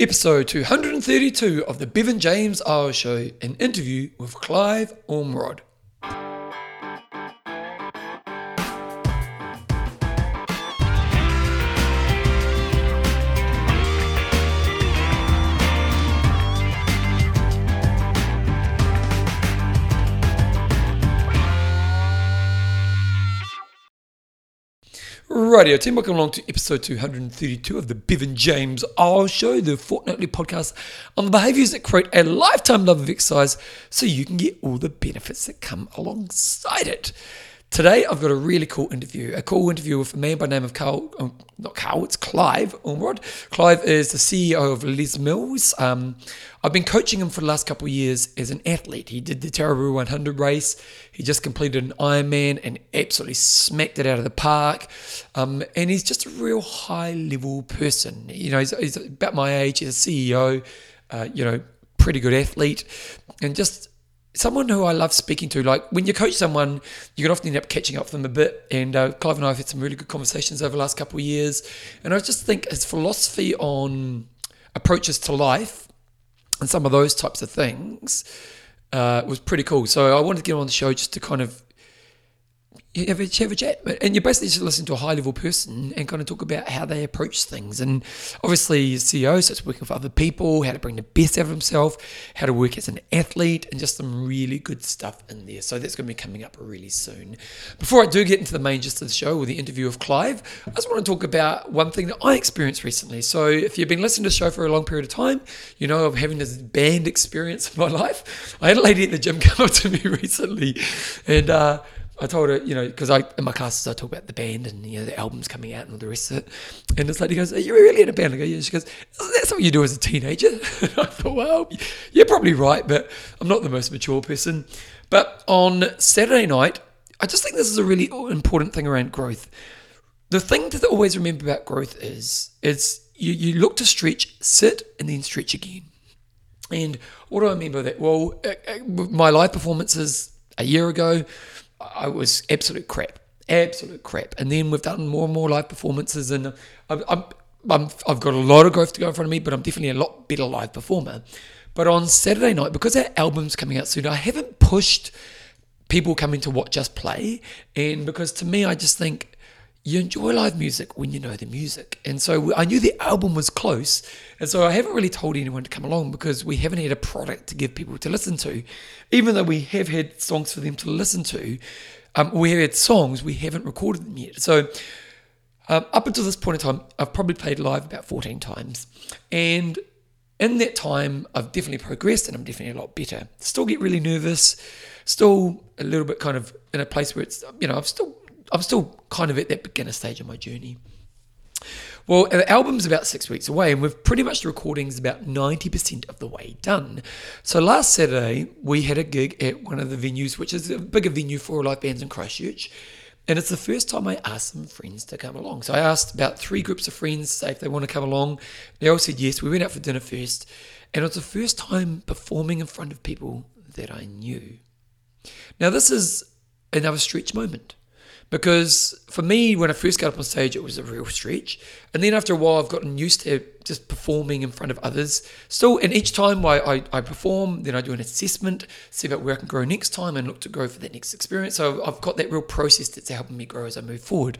Episode 232 of the Bevan James Eyles Show, an interview with Clive Ormerod. Radio team, welcome along to episode 232 of the Bevan James Eyles Show, the fortnightly podcast on the behaviors that create a lifetime love of exercise so you can get all the benefits that come alongside it. Today, I've got a really cool interview, a cool interview with a man by the name of Carl, um, not Carl, it's Clive Ormerod. Clive is the CEO of Les Mills. Um, I've been coaching him for the last couple of years as an athlete. He did the Tarawera 100 race. He just completed an Ironman and absolutely smacked it out of the park. Um, and he's just a real high level person. You know, he's, he's about my age. He's a CEO, uh, you know, pretty good athlete, and just someone who I love speaking to. Like when you coach someone, you can often end up catching up with them a bit. And uh, Clive and I have had some really good conversations over the last couple of years. And I just think his philosophy on approaches to life and some of those types of things uh, was pretty cool. So I wanted to get him on the show just to kind of you have a, have a chat, and you basically just listen to a high level person and kind of talk about how they approach things. And obviously, CEO, so it's working for other people, how to bring the best out of himself, how to work as an athlete, and just some really good stuff in there. So that's going to be coming up really soon. Before I do get into the main gist of the show or the interview of Clive, I just want to talk about one thing that I experienced recently. So if you've been listening to the show for a long period of time, you know of having this band experience in my life. I had a lady at the gym come up to me recently, and. Uh, I told her, you know, because I in my classes I talk about the band and you know the albums coming out and all the rest of it. And this lady goes, "Are you really in a band?" I go, "Yeah." She goes, "That's what you do as a teenager." I thought, well, you're probably right, but I'm not the most mature person. But on Saturday night, I just think this is a really important thing around growth. The thing to always remember about growth is, is you, you look to stretch, sit, and then stretch again. And what do I mean by that? Well, uh, uh, my live performances a year ago I was absolute crap, absolute crap. And then we've done more and more live performances, and I'm, I'm, i have got a lot of growth to go in front of me, but I'm definitely a lot better live performer. But on Saturday night, because our album's coming out soon, I haven't pushed people coming to watch us play, and because to me, I just think you enjoy live music when you know the music. And so I knew the album was close. And so I haven't really told anyone to come along because we haven't had a product to give people to listen to. Even though we have had songs for them to listen to, um, we have had songs, we haven't recorded them yet. So um, up until this point in time, I've probably played live about 14 times. And in that time, I've definitely progressed and I'm definitely a lot better. Still get really nervous, still a little bit kind of in a place where it's, you know, I've still I'm still kind of at that beginner stage of my journey. Well, the album's about six weeks away, and we've pretty much the recordings about 90% of the way done. So last Saturday, we had a gig at one of the venues, which is a bigger venue for live bands in Christchurch. And it's the first time I asked some friends to come along. So I asked about three groups of friends, if they want to come along. They all said yes. We went out for dinner first. And it was the first time performing in front of people that I knew. Now, this is another stretch moment. Because for me, when I first got up on stage, it was a real stretch. And then after a while, I've gotten used to just performing in front of others. Still, and each time I, I, I, perform, then I do an assessment, see about where I can grow next time and look to grow for that next experience. So I've got that real process that's helping me grow as I move forward.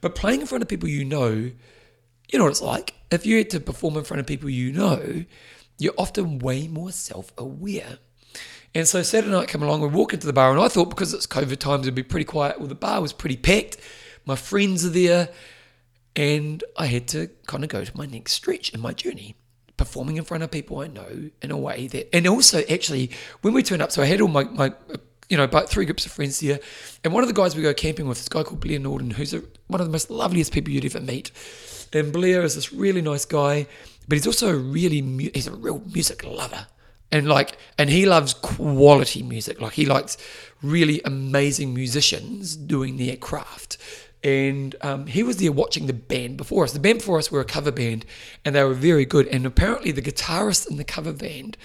But playing in front of people you know, you know what it's like. If you had to perform in front of people you know, you're often way more self aware. And so Saturday night came along, we walk into the bar, and I thought because it's COVID times, it'd be pretty quiet. Well, the bar was pretty packed. My friends are there, and I had to kind of go to my next stretch in my journey, performing in front of people I know in a way that, and also actually when we turned up, so I had all my, my you know, about three groups of friends here, and one of the guys we go camping with, this guy called Blair Norden, who's a, one of the most loveliest people you'd ever meet. And Blair is this really nice guy, but he's also a really, he's a real music lover and like and he loves quality music like he likes really amazing musicians doing their craft and um, he was there watching the band before us the band before us were a cover band and they were very good and apparently the guitarist in the cover band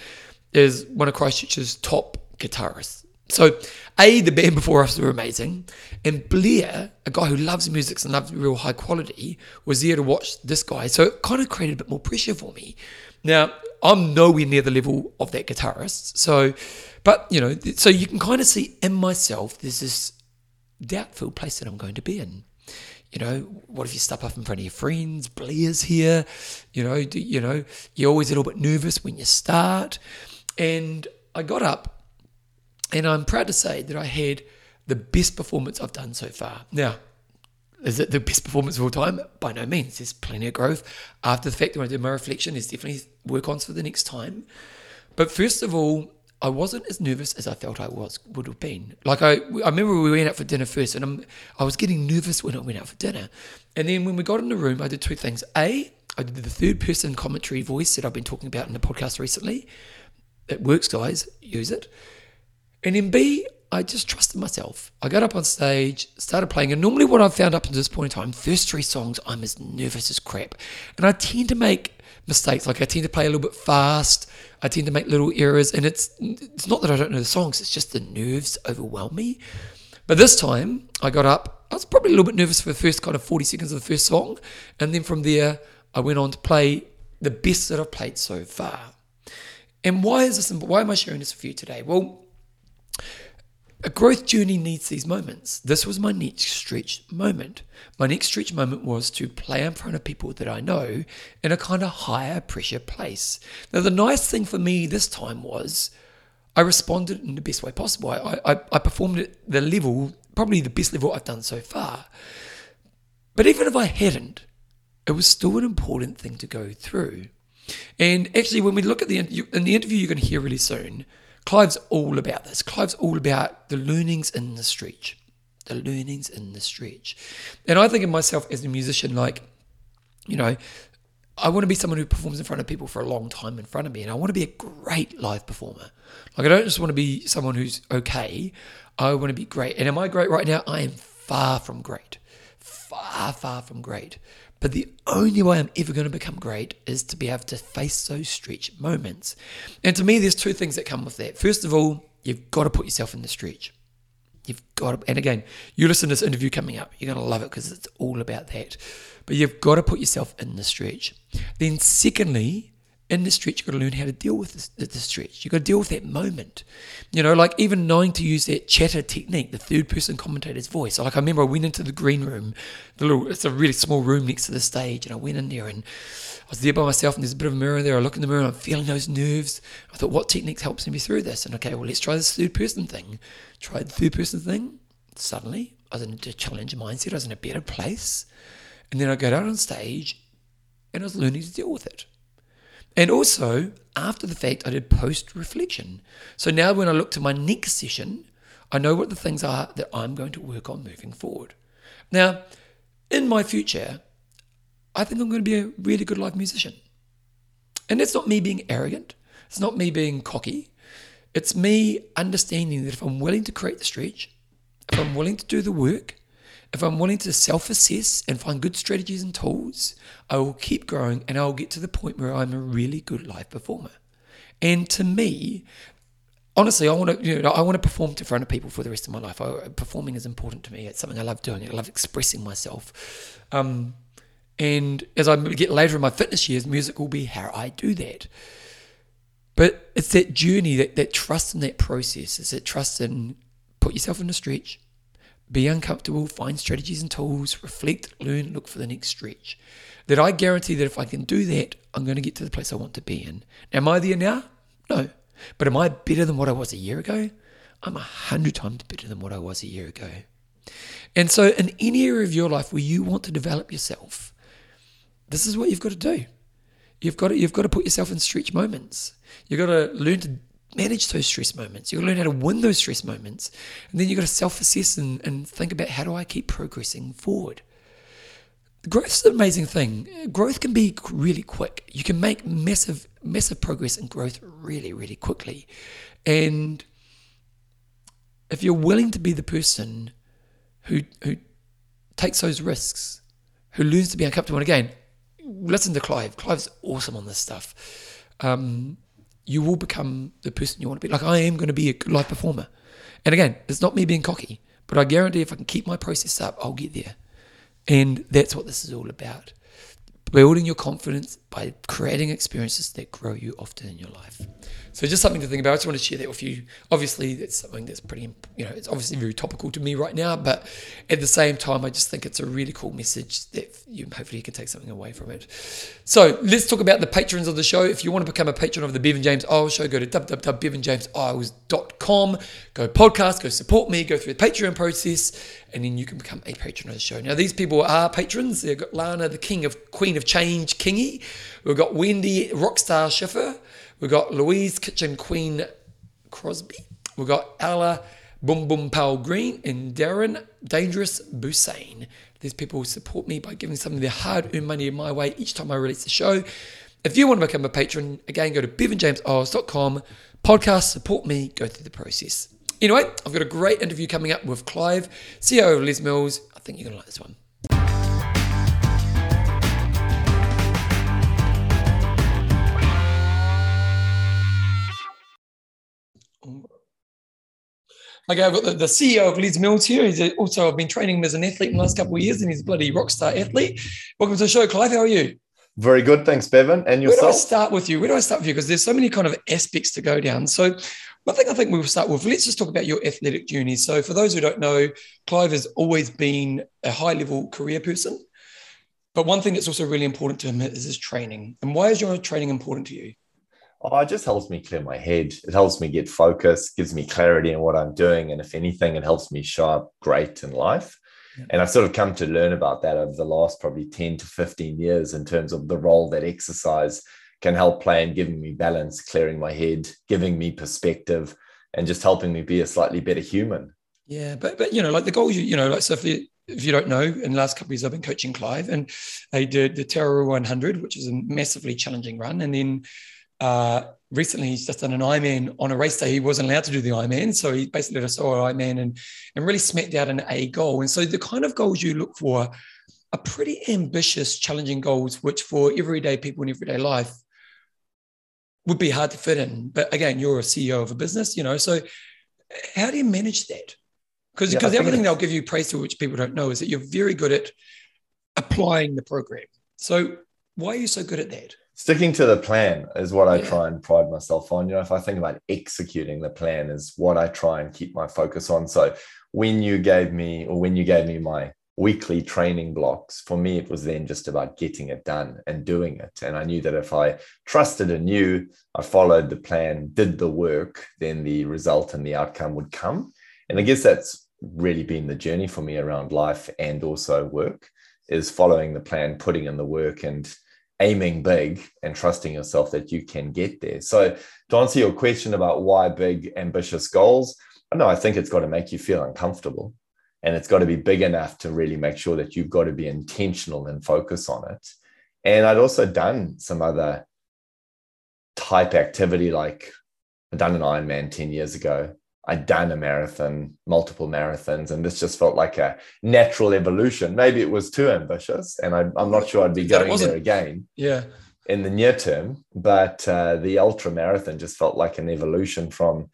is one of christchurch's top guitarists So, A, the band before us were amazing. And Blair, a guy who loves music and loves real high quality, was there to watch this guy. So it kind of created a bit more pressure for me. Now, I'm nowhere near the level of that guitarist. So, but, you know, so you can kind of see in myself, there's this doubt-filled place that I'm going to be in. You know, what if you step up in front of your friends? Blair's here. You know, do, you know, you're always a little bit nervous when you start. And I got up, and I'm proud to say that I had the best performance I've done so far. Now, is it the best performance of all time? By no means. There's plenty of growth. After the fact, when I did my reflection, there's definitely work ons for the next time. But first of all, I wasn't as nervous as I felt I was would have been. Like I, I remember we went out for dinner first, and I'm, I was getting nervous when I went out for dinner. And then when we got in the room, I did two things. A, I did the third person commentary voice that I've been talking about in the podcast recently. It works, guys. Use it. And then B, I just trusted myself. I got up on stage, started playing, and normally what I've found up to this point in time, first three songs, I'm as nervous as crap. And I tend to make mistakes. Like I tend to play a little bit fast. I tend to make little errors, and it's it's not that I don't know the songs. It's just the nerves overwhelm me. But this time, I got up. I was probably a little bit nervous for the first kind of 40 seconds of the first song, and then from there, I went on to play the best that I've played so far. And why is this? Why am I sharing this with you today? Well, a growth journey needs these moments. This was my next stretch moment. My next stretch moment was to play in front of people that I know in a kind of higher pressure place. Now, the nice thing for me this time was I responded in the best way possible. I, I, I performed at the level, probably the best level I've done so far. But even if I hadn't, it was still an important thing to go through. And actually, when we look at the in the interview you're going to hear really soon, Clive's all about this. Clive's all about the learnings in the stretch. The learnings in the stretch. And I think of myself as a musician, like, you know, I want to be someone who performs in front of people for a long time in front of me, and I want to be a great live performer. Like, I don't just want to be someone who's okay, I want to be great. And am I great right now? I am far from great. Far, far from great. But the only way I'm ever going to become great is to be able to face those stretch moments. And to me, there's two things that come with that. First of all, you've got to put yourself in the stretch. You've got to, and again, you listen to this interview coming up, you're going to love it because it's all about that. But you've got to put yourself in the stretch. Then, secondly, in the stretch, you've got to learn how to deal with the, the stretch. You've got to deal with that moment. You know, like even knowing to use that chatter technique, the third person commentator's voice. Like I remember I went into the green room, the little, it's a really small room next to the stage, and I went in there and I was there by myself, and there's a bit of a mirror there. I look in the mirror and I'm feeling those nerves. I thought, what technique helps me through this? And okay, well, let's try this third person thing. Tried the third person thing. Suddenly, I was in a challenge mindset. I was in a better place. And then I got out on stage and I was learning to deal with it. And also, after the fact, I did post reflection. So now when I look to my next session, I know what the things are that I'm going to work on moving forward. Now, in my future, I think I'm going to be a really good live musician. And it's not me being arrogant, it's not me being cocky. It's me understanding that if I'm willing to create the stretch, if I'm willing to do the work, if I'm willing to self assess and find good strategies and tools, I will keep growing and I'll get to the point where I'm a really good live performer. And to me, honestly, I want to you know I want to perform in front of people for the rest of my life. I, performing is important to me. It's something I love doing. I love expressing myself. Um, and as I get later in my fitness years, music will be how I do that. But it's that journey, that, that trust in that process. It's that trust in put yourself in a stretch, be uncomfortable, find strategies and tools, reflect, learn, look for the next stretch. That I guarantee that if I can do that, I'm going to get to the place I want to be in. Am I there now? No. But am I better than what I was a year ago? I'm a hundred times better than what I was a year ago. And so, in any area of your life where you want to develop yourself, this is what you've got to do. You've got to, you've got to put yourself in stretch moments. You've got to learn to manage those stress moments. You've got to learn how to win those stress moments. And then you've got to self assess and, and think about how do I keep progressing forward. Growth is an amazing thing. Growth can be really quick. You can make massive, massive progress and growth really, really quickly. And if you're willing to be the person who who takes those risks, who learns to be uncomfortable, and again, listen to Clive. Clive's awesome on this stuff. Um, you will become the person you want to be. Like I am going to be a live performer. And again, it's not me being cocky, but I guarantee if I can keep my process up, I'll get there. And that's what this is all about. Building your confidence by creating experiences that grow you often in your life. So just something to think about. I just want to share that with you. Obviously, it's something that's pretty, you know, it's obviously very topical to me right now, but at the same time, I just think it's a really cool message that you hopefully you can take something away from it. So let's talk about the patrons of the show. If you want to become a patron of the Bevan James Eyles Show, go to www.bevanjameseyles.com, go podcast, go support me, go through the Patreon process, and then you can become a patron of the show. Now, these people are patrons. They've got Lana, the King of Queen of Change, Kingy. We've got Wendy, Rockstar Schiffer. We've got Louise Kitchen Queen Crosby. We've got Ella Boom Boom Powell Green and Darren Dangerous Busain. These people support me by giving some of their hard earned money my way each time I release the show. If you want to become a patron, again, go to bevanjameseyles.com, podcast, support me, go through the process. Anyway, I've got a great interview coming up with Clive, CEO of Les Mills. I think you're going to like this one. Okay, I've got the, the CEO of Les Mills here. He's uh, also I've been training him as an athlete in the last couple of years, and he's a bloody rock star athlete. Welcome to the show, Clive. How are you? Very good, thanks, Bevan. And yourself? Where do I start with you? Where do I start with you? Because there's so many kind of aspects to go down. So, one thing I think we'll start with. Let's just talk about your athletic journey. So, for those who don't know, Clive has always been a high level career person. But one thing that's also really important to him is his training. And why is your training important to you? Oh, it just helps me clear my head. It helps me get focused, gives me clarity in what I'm doing. And if anything, it helps me show up great in life. Yeah. And I've sort of come to learn about that over the last probably 10 to 15 years in terms of the role that exercise can help play in giving me balance, clearing my head, giving me perspective, and just helping me be a slightly better human. Yeah, but but you know, like the goals, you, you know, like so if you, if you don't know, in the last couple of years I've been coaching Clive, and they did the Terror 100, which is a massively challenging run, and then uh, recently he's just done an Ironman on a race day. He wasn't allowed to do the Ironman, so he basically did a solo Ironman and and really smacked out an A goal. And so the kind of goals you look for are pretty ambitious, challenging goals, which for everyday people in everyday life would be hard to fit in. But again, you're a CEO of a business, you know. So how do you manage that? Because because the other thing they'll give you praise to, which people don't know, is that you're very good at applying the program. So why are you so good at that? Sticking to the plan is what I try and pride myself on. You know, if I think about executing the plan is what I try and keep my focus on. So when you gave me or when you gave me my weekly training blocks, for me, it was then just about getting it done and doing it. And I knew that if I trusted and knew I followed the plan, did the work, then the result and the outcome would come. And I guess that's really been the journey for me around life and also work is following the plan, putting in the work and aiming big and trusting yourself that you can get there. So, to answer your question about why big, ambitious goals, I know I think it's got to make you feel uncomfortable and it's got to be big enough to really make sure that you've got to be intentional and focus on it. And I'd also done some other type activity like I'd done an Ironman 10 years ago. I'd done a marathon, multiple marathons, and this just felt like a natural evolution. Maybe it was too ambitious, and I, am not sure I'd be going there again. Yeah. In the near term, but uh, the ultra marathon just felt like an evolution from.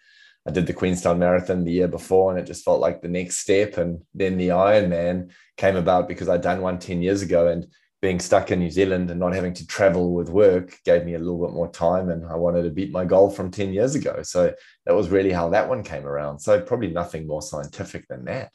I did the Queenstown Marathon the year before, and it just felt like the next step. And then the Ironman came about because I'd done one 10 years ago, and being stuck in New Zealand and not having to travel with work gave me a little bit more time and I wanted to beat my goal from 10 years ago. So that was really how that one came around. So probably nothing more scientific than that.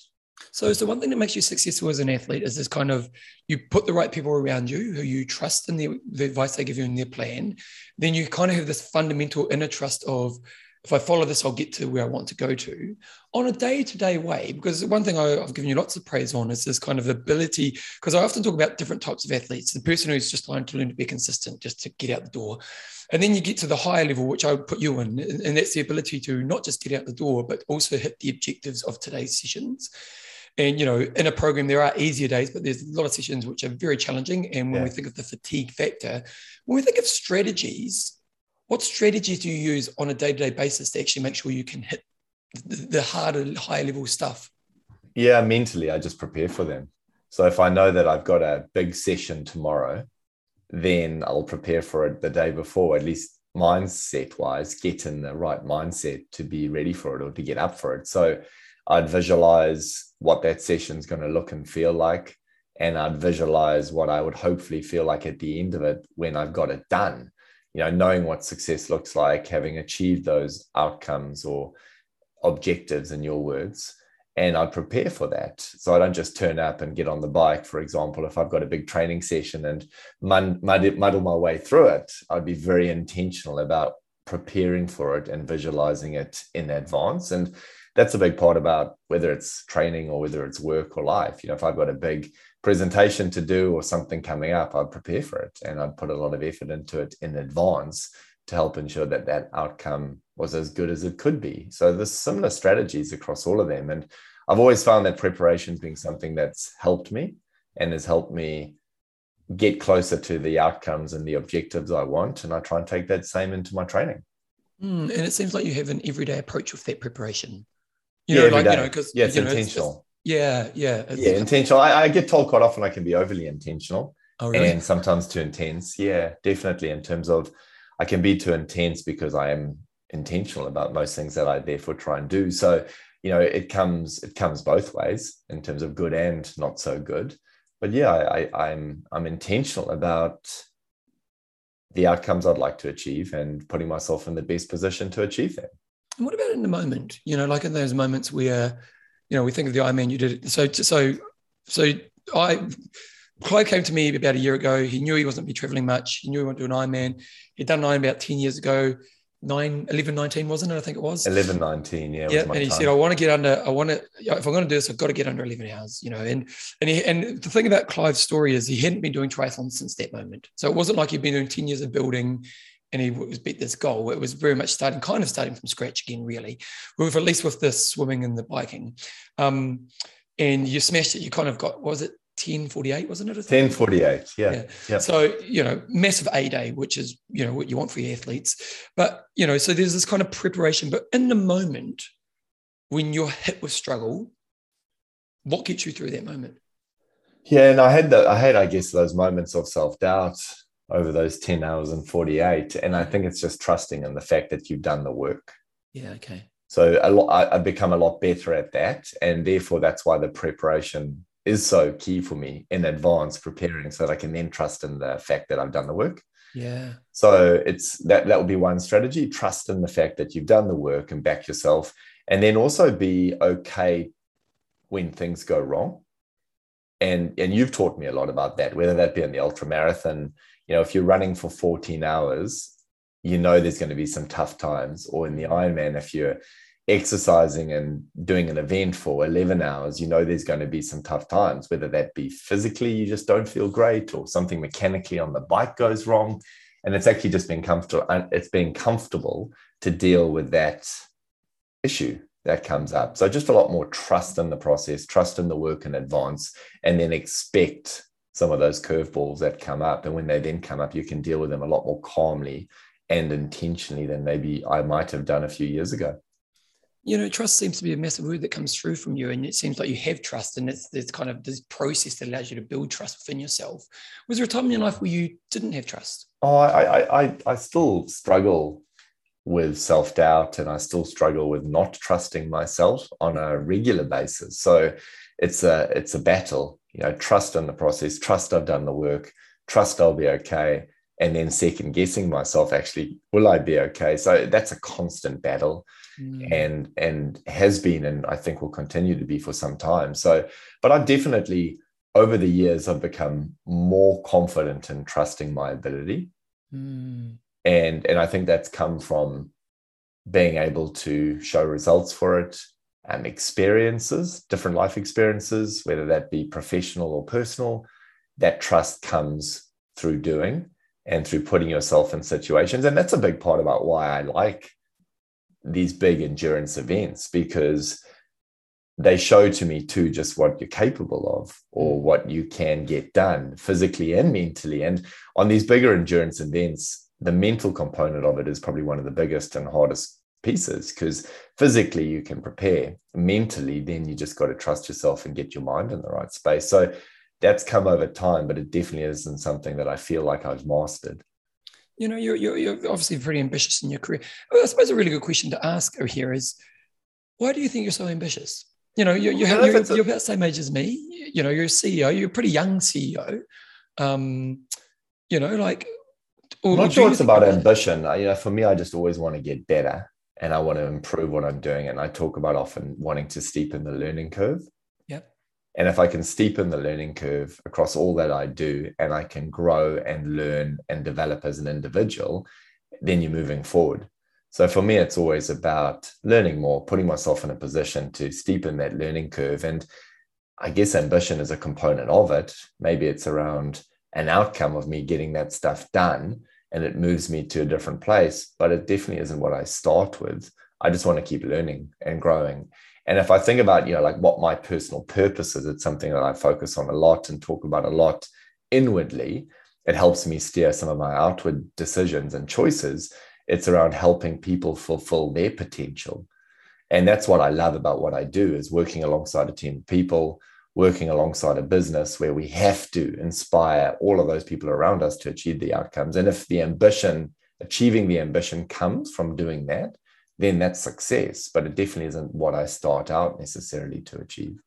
So, so one thing that makes you successful as an athlete is this kind of you put the right people around you who you trust in the, the advice they give you in their plan. Then you kind of have this fundamental inner trust of if I follow this, I'll get to where I want to go to on a day to day way. Because one thing I, have given you lots of praise on is this kind of ability. Because I often talk about different types of athletes the person who's just trying to learn to be consistent, just to get out the door. And then you get to the higher level, which I would put you in. And that's the ability to not just get out the door, but also hit the objectives of today's sessions. And you know, in a program, there are easier days, but there's a lot of sessions which are very challenging. And when yeah. we think of the fatigue factor, when we think of strategies, what strategies do you use on a day-to-day basis to actually make sure you can hit the harder, higher level stuff? Yeah, mentally, I just prepare for them. So if I know that I've got a big session tomorrow, then I'll prepare for it the day before, at least mindset wise, get in the right mindset to be ready for it or to get up for it. So I'd visualize what that session's going to look and feel like. And I'd visualize what I would hopefully feel like at the end of it when I've got it done. You know, knowing what success looks like, having achieved those outcomes or objectives in your words and I prepare for that. So I don't just turn up and get on the bike, for example. If I've got a big training session and mud, mud, muddle my way through it, I'd be very intentional about preparing for it and visualizing it in advance. And that's a big part about whether it's training or whether it's work or life. You know, if I've got a big presentation to do or something coming up, I'd prepare for it and I'd put a lot of effort into it in advance to help ensure that that outcome was as good as it could be. So there's similar strategies across all of them. And I've always found that preparation being something that's helped me and has helped me get closer to the outcomes and the objectives I want. And I try and take that same into my training. Mm, and it seems like you have an everyday approach with that preparation. You yeah, know, like, day. you know, because yeah, it's you know, intentional. It's, yeah, yeah. yeah, intentional. I, I, get told quite often I can be overly intentional oh, really? and sometimes too intense. Yeah, definitely. In terms of I can be too intense because I am intentional about most things that I therefore try and do. So you know it comes it comes both ways in terms of good and not so good but yeah I, i'm i'm intentional about the outcomes i'd like to achieve and putting myself in the best position to achieve them and what about in the moment you know like in those moments where you know we think of the ironman you did it so so so i Clive came to me about a year ago. He knew he wasn't be traveling much. He knew he wanted to do an Ironman. He'd done an Ironman about 10 years ago nine, 11, 19, wasn't it? I think it was 11, 19. Yeah. Yeah. And he time. said, I want to get under, I want to, if I'm going to do this, I've got to get under 11 hours, you know, and, and he, and the thing about Clive's story is he hadn't been doing triathlons since that moment. So it wasn't like he'd been doing 10 years of building and he was beat this goal. It was very much starting, kind of starting from scratch again, really, with at least with the swimming and the biking. Um, and you smashed it. You kind of got, was it 1048, wasn't it? 1048, yeah. yeah. Yep. So, you know, massive A day, which is, you know, what you want for your athletes. But, you know, so there's this kind of preparation. But in the moment, when you're hit with struggle, what gets you through that moment? Yeah, and I had the I had, I guess, those moments of self-doubt over those 10 hours and 48. And I think it's just trusting in the fact that you've done the work. Yeah, okay. So a lot I, I've become a lot better at that. And therefore that's why the preparation is so key for me in advance preparing so that I can then trust in the fact that I've done the work. Yeah. So it's that that would be one strategy. Trust in the fact that you've done the work and back yourself. And then also be okay when things go wrong. And and you've taught me a lot about that, whether that be in the ultra marathon, you know, if you're running for 14 hours, you know there's going to be some tough times. Or in the Ironman, if you're exercising and doing an event for 11 hours, you know there's going to be some tough times, whether that be physically, you just don't feel great, or something mechanically on the bike goes wrong. And it's actually just been comfortable. It's been comfortable to deal with that issue that comes up. So just a lot more trust in the process, trust in the work in advance, and then expect some of those curveballs that come up. And when they then come up, you can deal with them a lot more calmly and intentionally than maybe I might have done a few years ago you know, trust seems to be a massive word that comes through from you, and it seems like you have trust, and it's there's kind of this process that allows you to build trust within yourself. Was there a time in your life where you didn't have trust? Oh, I I I still struggle with self doubt, and I still struggle with not trusting myself on a regular basis. So it's a it's a battle. You know, trust in the process, trust I've done the work, trust I'll be okay, and then second guessing myself. Actually, will I be okay? So that's a constant battle mm. and and has been and I think will continue to be for some time. So, but I definitely over the years I've become more confident in trusting my ability. Mm. And and I think that's come from being able to show results for it, um, experiences, different life experiences, whether that be professional or personal. That trust comes through doing and through putting yourself in situations. And that's a big part about why I like these big endurance events because they show to me too just what you're capable of or mm. what you can get done physically and mentally. And on these bigger endurance events, the mental component of it is probably one of the biggest and hardest pieces because physically you can prepare mentally then you just got to trust yourself and get your mind in the right space so that's come over time but it definitely isn't something that i feel like i've mastered You know, you're, you're, you're obviously very ambitious in your career. I suppose a really good question to ask here is, why do you think you're so ambitious? You know, you're, you're, you're, you're, about the same age as me. You know, you're a CEO. You're a pretty young CEO. Um, you know, like. I'm not sure it's about ambition. You know, for me, I just always want to get better and I want to improve what I'm doing. And I talk about often wanting to steepen the learning curve. Yep. And if I can steepen the learning curve across all that I do and I can grow and learn and develop as an individual, then you're moving forward. So for me, it's always about learning more, putting myself in a position to steepen that learning curve. And I guess ambition is a component of it. Maybe it's around an outcome of me getting that stuff done and it moves me to a different place, but it definitely isn't what I start with. I just want to keep learning and growing. And if I think about, you know, like what my personal purpose is, it's something that I focus on a lot and talk about a lot inwardly. It helps me steer some of my outward decisions and choices. It's around helping people fulfill their potential. And that's what I love about what I do is working alongside a team of people, working alongside a business where we have to inspire all of those people around us to achieve the outcomes. And if the ambition, achieving the ambition comes from doing that, then that's success. But it definitely isn't what I start out necessarily to achieve.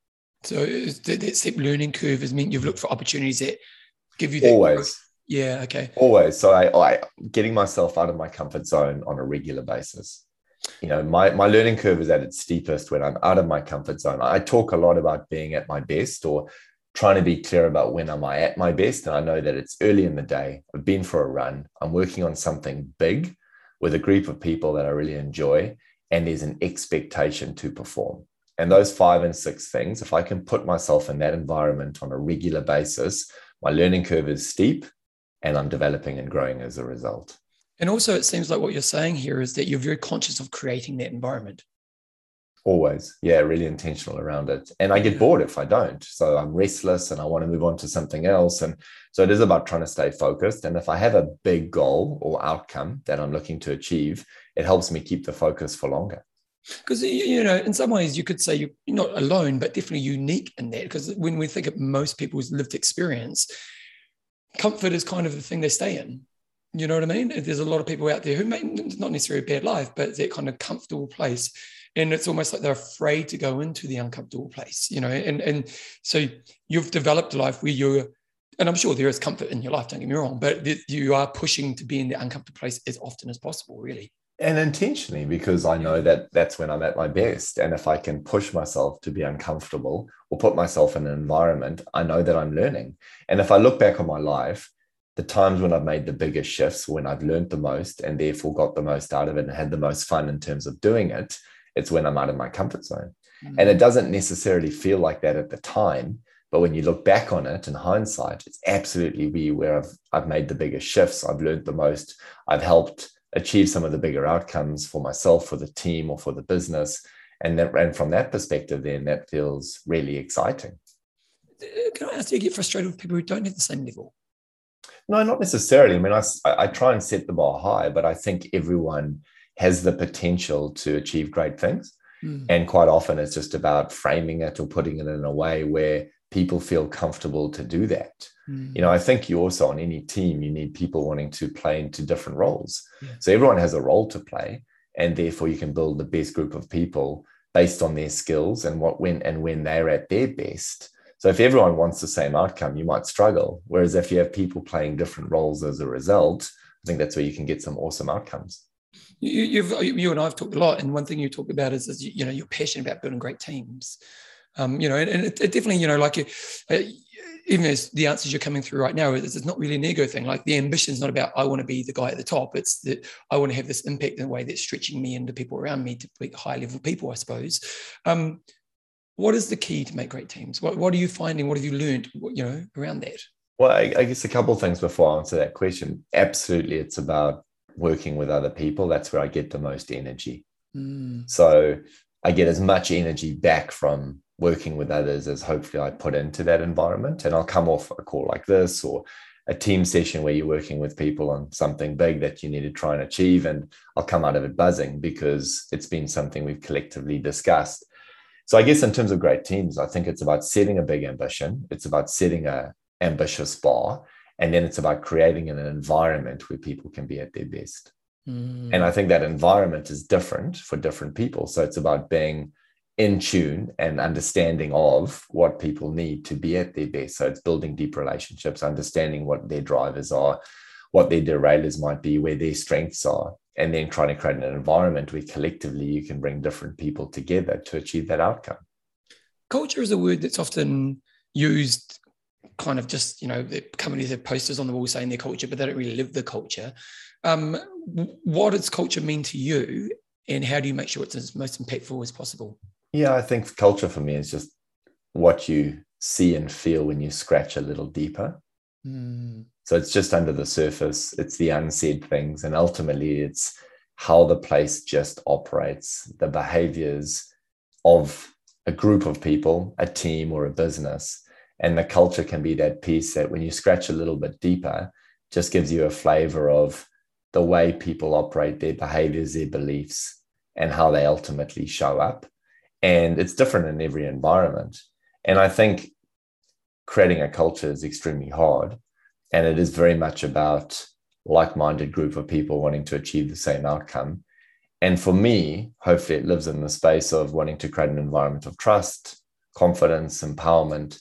So that steep learning curve has meant you've looked for opportunities that give you that always. Growth. Yeah. Okay. Always. So I, I getting myself out of my comfort zone on a regular basis you know my my learning curve is at its steepest when i'm out of my comfort zone. I talk a lot about being at my best or trying to be clear about when am i at my best. And i know that it's early in the day. I've been for a run. I'm working on something big with a group of people that i really enjoy. And there's an expectation to perform. And those five and six things if i can put myself in that environment on a regular basis my learning curve is steep and i'm developing and growing as a result and also, it seems like what you're saying here is that you're very conscious of creating that environment. Always. Yeah, really intentional around it. And I get bored if I don't. So I'm restless and I want to move on to something else. And so it is about trying to stay focused. And if I have a big goal or outcome that I'm looking to achieve, it helps me keep the focus for longer. Because, you know, in some ways you could say you're not alone, but definitely unique in that. Because when we think of most people's lived experience, comfort is kind of the thing they stay in you know what I mean? There's a lot of people out there who may not necessarily a bad life, but that kind of comfortable place. And it's almost like they're afraid to go into the uncomfortable place, you know. And and so you've developed a life where you're, and I'm sure there is comfort in your life, don't get me wrong, but you are pushing to be in the uncomfortable place as often as possible, really. And intentionally, because I know that that's when I'm at my best. And if I can push myself to be uncomfortable or put myself in an environment, I know that I'm learning. And if I look back on my life, the times when I've made the biggest shifts, when I've learned the most and therefore got the most out of it and had the most fun in terms of doing it, it's when I'm out of my comfort zone. Mm-hmm. And it doesn't necessarily feel like that at the time. But when you look back on it in hindsight, it's absolutely where I've, I've made the biggest shifts. I've learned the most. I've helped achieve some of the bigger outcomes for myself, for the team, or for the business. And, that, and from that perspective, then that feels really exciting. Can I ask do you get frustrated with people who don't have the same level? No, not necessarily. I mean, I, I try and set the bar high, but I think everyone has the potential to achieve great things. Mm. And quite often it's just about framing it or putting it in a way where people feel comfortable to do that. Mm. You know, I think you also on any team, you need people wanting to play into different roles. Yeah. So everyone has a role to play. And therefore you can build the best group of people based on their skills and what when and when they're at their best so if everyone wants the same outcome, you might struggle. Whereas if you have people playing different roles as a result, I think that's where you can get some awesome outcomes. You, you and I have talked a lot, and one thing you talk about is, is you know you're passionate about building great teams. Um, you know, and, and it, it, definitely, you know, like uh, even as the answers you're coming through right now, it's, it's not really an ego thing. Like the ambition is not about I want to be the guy at the top. It's that I want to have this impact in a way that's stretching me and the people around me to be high level people, I suppose. Um, what is the key to make great teams? What, what are you finding? What have you learned, you know, around that? Well, I, I guess a couple of things before I answer that question. Absolutely, it's about working with other people. That's where I get the most energy. Mm. So I get as much energy back from working with others as hopefully I put into that environment. And I'll come off a call like this or a team session where you're working with people on something big that you need to try and achieve. And I'll come out of it buzzing because it's been something we've collectively discussed. So I guess in terms of great teams, I think it's about setting a big ambition. It's about setting a ambitious bar And then it's about creating an environment where people can be at their best. Mm. And I think that environment is different for different people. So it's about being in tune and understanding of what people need to be at their best. So it's building deep relationships, understanding what their drivers are, what their derailers might be, where their strengths are, and then trying to create an environment where collectively you can bring different people together to achieve that outcome. Culture is a word that's often used kind of just, you know, the companies have posters on the wall saying their culture, but they don't really live the culture. Um, what does culture mean to you, and how do you make sure it's as most impactful as possible? Yeah, I think culture for me is just what you see and feel when you scratch a little deeper. Mm. So it's just under the surface, it's the unsaid things, and ultimately it's how the place just operates, the behaviors of a group of people, a team, or a business. And the culture can be that piece that when you scratch a little bit deeper, just gives you a flavor of the way people operate, their behaviors, their beliefs, and how they ultimately show up. And it's different in every environment. And I think creating a culture is extremely hard. And it is very much about like-minded group of people wanting to achieve the same outcome. And for me, hopefully it lives in the space of wanting to create an environment of trust, confidence, empowerment.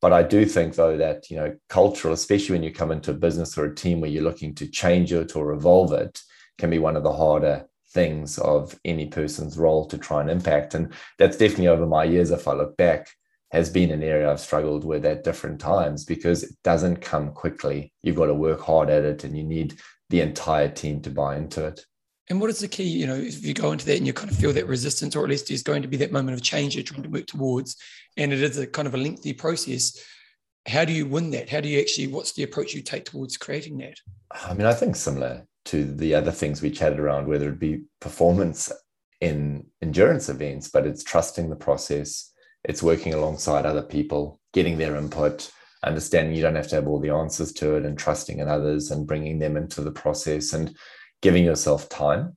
But I do think though that, you know, cultural, especially when you come into a business or a team where you're looking to change it or evolve it, can be one of the harder things of any person's role to try and impact. And that's definitely over my years, if I look back, has been an area I've struggled with at different times because it doesn't come quickly. You've got to work hard at it and you need the entire team to buy into it. And what is the key? You know, if you go into that and you kind of feel that resistance, or at least there's going to be that moment of change you're trying to work towards, and it is a kind of a lengthy process. How do you win that? How do you actually? What's the approach you take towards creating that? I mean, I think similar to the other things we chatted around, whether it be performance in endurance events, but it's trusting the process, it's working alongside other people, getting their input, understanding you don't have to have all the answers to it, and trusting in others and bringing them into the process and giving yourself time.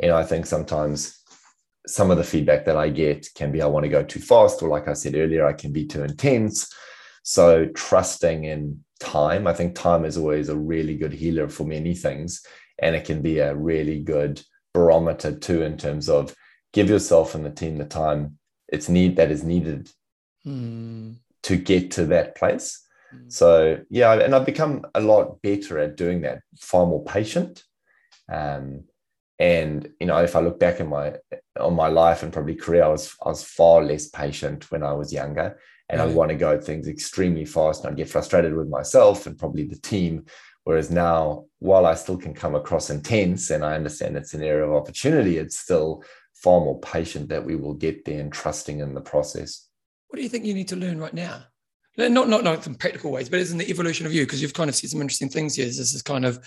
You know, I think sometimes some of the feedback that I get can be I want to go too fast, or like I said earlier, I can be too intense. So trusting in time, I think time is always a really good healer for many things. And it can be a really good barometer too, in terms of give yourself and the team the time it's need that is needed Hmm. to get to that place. Mm. So yeah, and I've become a lot better at doing that, far more patient. Um, and you know, if I look back in my on my life and probably career, I was I was far less patient when I was younger, and I Really? want to go things extremely fast, and I'd get frustrated with myself and probably the team. Whereas now, while I still can come across intense, and I understand it's an area of opportunity, it's still far more patient that we will get there and trusting in the process. What do you think you need to learn right now? Not not not in practical ways, but as in the evolution of you, because you've kind of said some interesting things here. This is kind of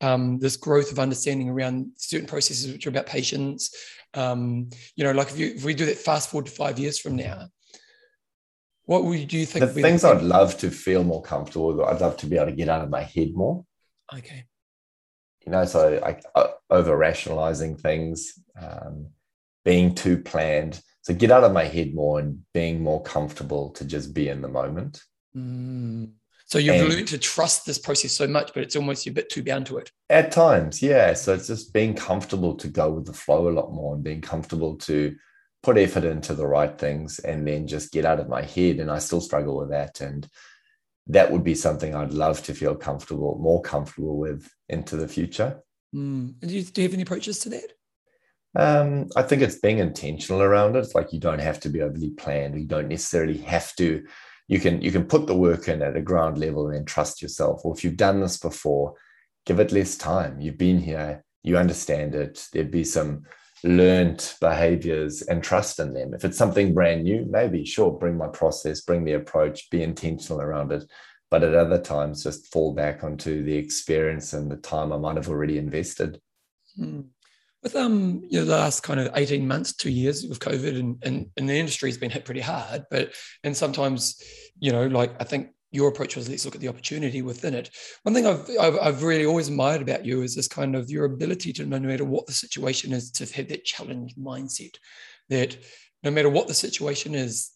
um, this growth of understanding around certain processes which are about patience. Um, you know, like if you if we do that fast forward to five years from now, what would you think? the things I'd love to feel more comfortable with, I'd love to be able to get out of my head more. okay. You know, so like uh, over rationalizing things, um, being too planned. So get out of my head more and being more comfortable to just be in the moment. Mm. So you've And- learned to trust this process so much, but it's almost you're a bit too bound to it. At times, yeah. So it's just being comfortable to go with the flow a lot more and being comfortable to put effort into the right things and then just get out of my head. And I still struggle with that. And that would be something I'd love to feel comfortable, more comfortable with into the future. Mm. And do you, do you have any approaches to that? Um, I think it's being intentional around it. It's like you don't have to be overly planned. You don't necessarily have to. You can you can put the work in at a ground level and then trust yourself. Or if you've done this before, give it less time. You've been here. You understand it. There'd be some learned behaviors and trust in them. If it's something brand new, maybe sure, bring my process, bring the approach, be intentional around it. But at other times, just fall back onto the experience and the time I might have already invested. Mm. With um, you know, the last kind of 18 months, two years with COVID and, and, and the industry's been hit pretty hard, but and sometimes, you know, like I think your approach was let's look at the opportunity within it. One thing I've, I've I've really always admired about you is this kind of your ability to no matter what the situation is, to have that challenge mindset that no matter what the situation is,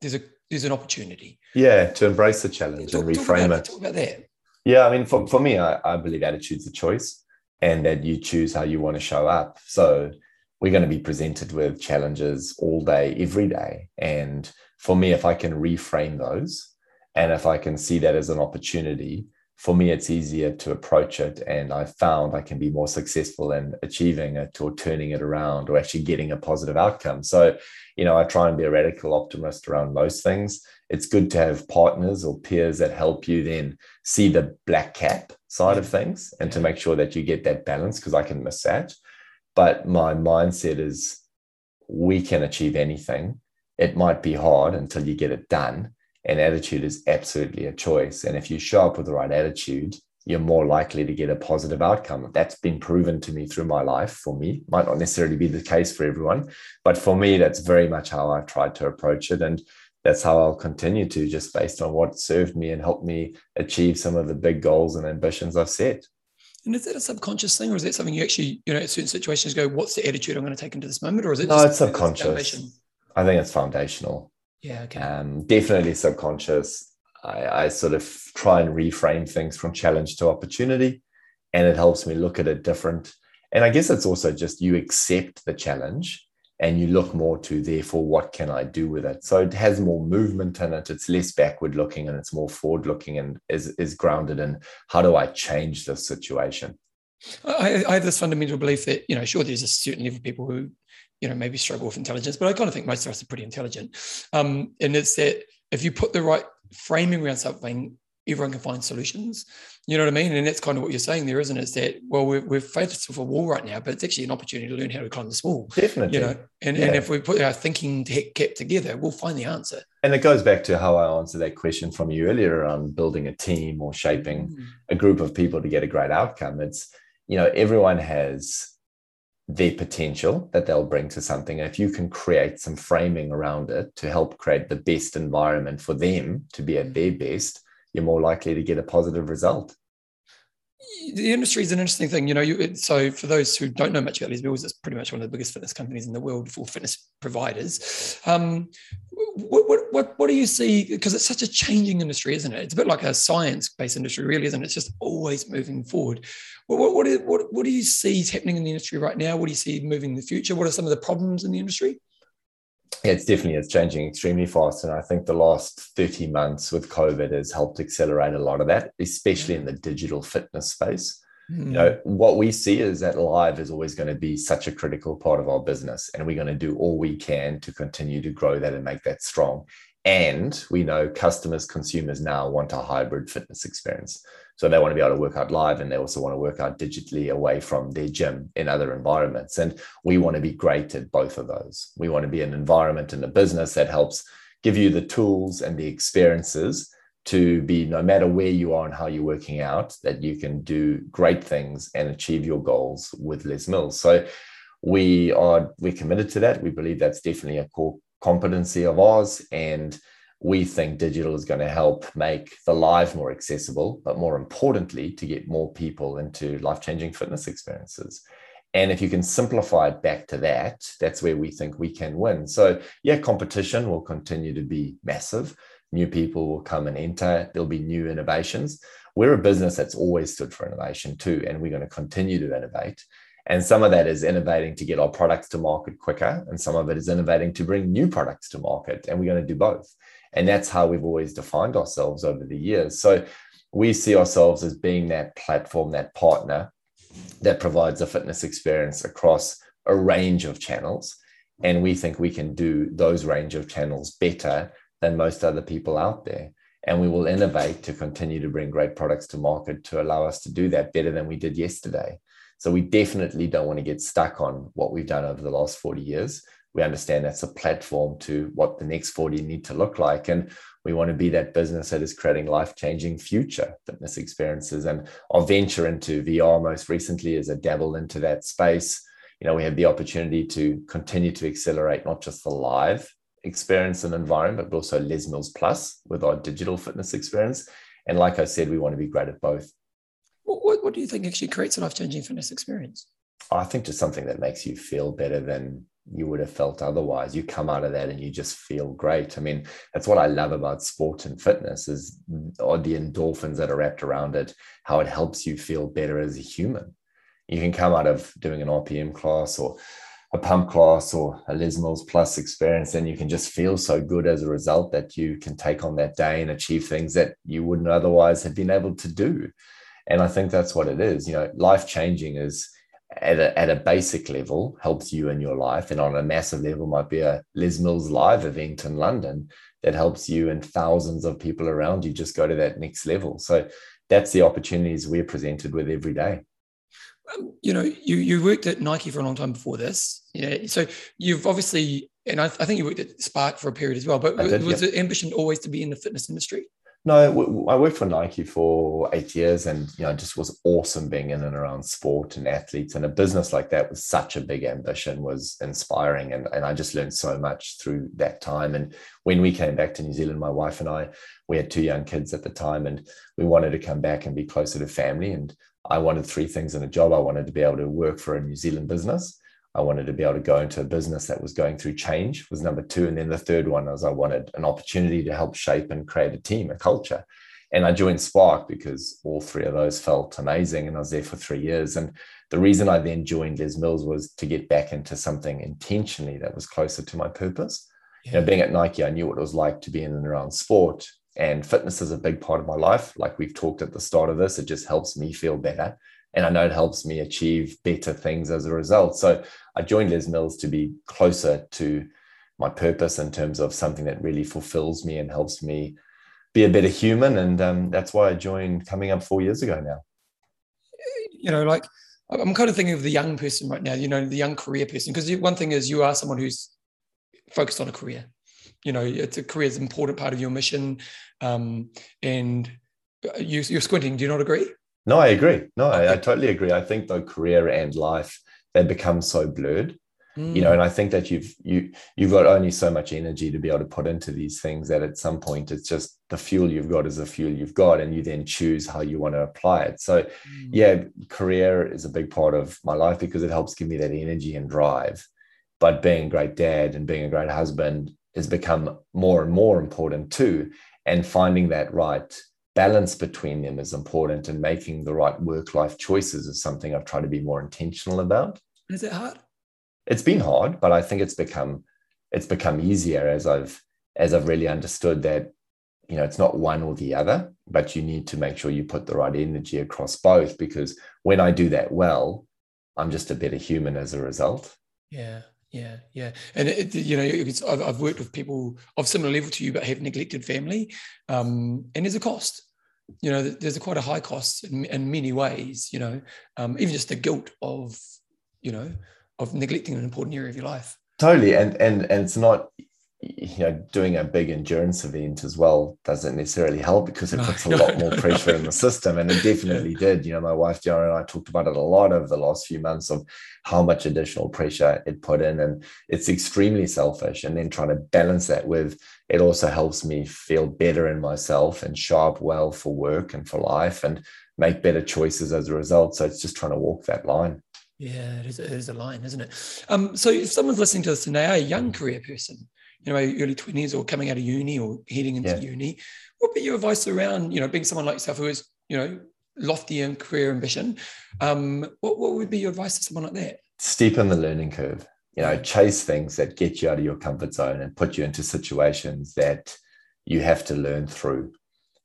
there's a there's an opportunity. Yeah, to embrace the challenge Talk, and talk reframe about, it. Talk about that. Yeah, I mean, for, for me, I, I believe attitude's a choice and that you choose how you want to show up. So we're going to be presented with challenges all day, every day. And for me, if I can reframe those and if I can see that as an opportunity, for me, it's easier to approach it. And I found I can be more successful in achieving it or turning it around or actually getting a positive outcome. So, you know, I try and be a radical optimist around most things. It's good to have partners or peers that help you then see the black cap side of things and to make sure that you get that balance because I can miss that. But my mindset is we can achieve anything. It might be hard until you get it done and attitude is absolutely a choice. And if you show up with the right attitude, you're more likely to get a positive outcome. That's been proven to me through my life for me. Might not necessarily be the case for everyone, but for me, that's very much how I've tried to approach it. And that's how I'll continue to, just based on what served me and helped me achieve some of the big goals and ambitions I've set. And is that a subconscious thing, or is that something you actually, you know, at certain situations go, what's the attitude I'm going to take into this moment? Or is it no, it's subconscious. I think it's foundational. Yeah, okay. Um, definitely subconscious. I, I sort of try and reframe things from challenge to opportunity, and it helps me look at it different. And I guess it's also just you accept the challenge and you look more to therefore what can I do with it. So it has more movement in it. It's less backward looking and it's more forward looking and is is grounded in how do I change this situation. I, I have this fundamental belief that you know sure there's a certain level of people who you know, maybe struggle with intelligence, but I kind of think most of us are pretty intelligent. Um, and it's that if you put the right framing around something, everyone can find solutions. You know what I mean? And that's kind of what you're saying there, isn't it? Is that, well, we're, we're faced with a wall right now, but it's actually an opportunity to learn how to climb this wall. Definitely. You know, and, yeah. and if we put our thinking cap together, we'll find the answer. And it goes back to how I answered that question from you earlier around building a team or shaping mm. a group of people to get a great outcome. It's, you know, everyone has their potential that they'll bring to something. And if you can create some framing around it to help create the best environment for them to be at their best, you're more likely to get a positive result the industry is an interesting thing. You know, you, so for those who don't know much about Les Mills, it's pretty much one of the biggest fitness companies in the world for fitness providers. Um, what, what, what, what do you see? Because it's such a changing industry, isn't it? It's a bit like a science-based industry, really, isn't it? It's just always moving forward. What, what, what, what do you see is happening in the industry right now? What do you see moving in the future? What are some of the problems in the industry? It's definitely it's changing extremely fast, and I think the last thirty months with COVID has helped accelerate a lot of that, especially in the digital fitness space. You know, hmm. what we see is that live is always going to be such a critical part of our business, and we're going to do all we can to continue to grow that and make that strong. And we know customers, consumers now want a hybrid fitness experience. So they want to be able to work out live and they also want to work out digitally away from their gym in other environments. And we want to be great at both of those. We want to be an environment and a business that helps give you the tools and the experiences to be no matter where you are and how you're working out, that you can do great things and achieve your goals with Les Mills. So we are we're committed to that. We believe that's definitely a core competency of ours. And we think digital is going to help make the live more accessible, but more importantly, to get more people into life changing fitness experiences. And if you can simplify it back to that, that's where we think we can win. So, yeah, competition will continue to be massive. New people will come and enter. There'll be new innovations. We're a business that's always stood for innovation too, and we're going to continue to innovate. And some of that is innovating to get our products to market quicker, and some of it is innovating to bring new products to market. And we're going to do both. And that's how we've always defined ourselves over the years. So we see ourselves as being that platform, that partner that provides a fitness experience across a range of channels. And we think we can do those range of channels better than most other people out there. And we will innovate to continue to bring great products to market to allow us to do that better than we did yesterday. So we definitely don't want to get stuck on what we've done over the last 40 years we understand that's a platform to what the next 40 need to look like. And we want to be that business that is creating life changing future fitness experiences. And our venture into VR most recently is a dabble into that space. You know, we have the opportunity to continue to accelerate not just the live experience and environment, but also Les Mills Plus with our digital fitness experience. And like I said, we want to be great at both. What, what, do you think actually creates a life changing fitness experience? I think just something that makes you feel better than you would have felt otherwise. You come out of that and you just feel great. I mean, that's what I love about sport and fitness is or the endorphins that are wrapped around it, how it helps you feel better as a human. You can come out of doing an RPM class or a pump class or a Les Plus experience, and you can just feel so good as a result that you can take on that day and achieve things that you wouldn't otherwise have been able to do. And I think that's what it is. You know, life changing is at a, at a basic level helps you in your life. And on a massive level might be a les mills live event in london that helps you and thousands of people around you just go to that next level. So that's the opportunities we're presented with every day. Um, you know you you worked at nike for a long time before this. Yeah. So you've obviously and I, I think you worked at spark for a period as well but did, was the ambition always to be in the fitness industry no, I worked for Nike for eight years, and you know, just was awesome being in and around sport and athletes. And a business like that with such a big ambition was inspiring, and and I just learned so much through that time. And when we came back to New Zealand, my wife and I, we had two young kids at the time, and we wanted to come back and be closer to family. And I wanted three things in a job. I wanted to be able to work for a New Zealand business. I wanted to be able to go into a business that was going through change was number two. And then the third one was I wanted an opportunity to help shape and create a team, a culture. And I joined Spark because all three of those felt amazing. And I was there for three years. And the reason I then joined Les Mills was to get back into something intentionally that was closer to my purpose. Yeah. You know, being at Nike, I knew what it was like to be in and around sport. And fitness is a big part of my life. Like we've talked at the start of this, it just helps me feel better and I know it helps me achieve better things as a result. So I joined Les Mills to be closer to my purpose in terms of something that really fulfills me and helps me be a better human. And um, that's why I joined coming up four years ago now. You know, like I'm kind of thinking of the young person right now, you know, the young career person, because one thing is you are someone who's focused on a career. You know, it's a career is an important part of your mission. Um, and you, you're squinting. Do you not agree? No, I agree. No, I, I, totally agree. I think though career and life they become so blurred, mm. you know, and I think that you've you you've got only so much energy to be able to put into these things that at some point it's just the fuel you've got is the fuel you've got, and you then choose how you want to apply it. So, mm. yeah, career is a big part of my life because it helps give me that energy and drive. But being a great dad and being a great husband has become more and more important too, and finding that right balance between them is important and making the right work life choices is something I've tried to be more intentional about. Is it hard? It's been hard, but I think it's become it's become easier as I've as I've really understood that you know it's not one or the other, but you need to make sure you put the right energy across both because when I do that well, I'm just a better human as a result. Yeah. Yeah, yeah, and it, you know, I've, I've worked with people of similar level to you, but have neglected family, um, and there's a cost you know, there's a quite a high cost in, in many ways, you know, um, even just the guilt of, you know, of neglecting an important area of your life. Totally. And, and, and it's not, you know, doing a big endurance event as well doesn't necessarily help because it puts a lot more pressure in the system. And it definitely yeah. did. You know, my wife, Diana, and I talked about it a lot over the last few months of how much additional pressure it put in. And it's extremely selfish. And then trying to balance that with it also helps me feel better in myself and show up well for work and for life and make better choices as a result. So it's just trying to walk that line. Yeah, it is, it is a line, isn't it? Um, so if someone's listening to this and they are a young career person, you know, early 20s or coming out of uni or heading into yeah. uni, what would be your advice around, you know, being someone like yourself who is, you know, lofty in career ambition? Um, what, what would be your advice to someone like that? Steepen the learning curve you know chase things that get you out of your comfort zone and put you into situations that you have to learn through.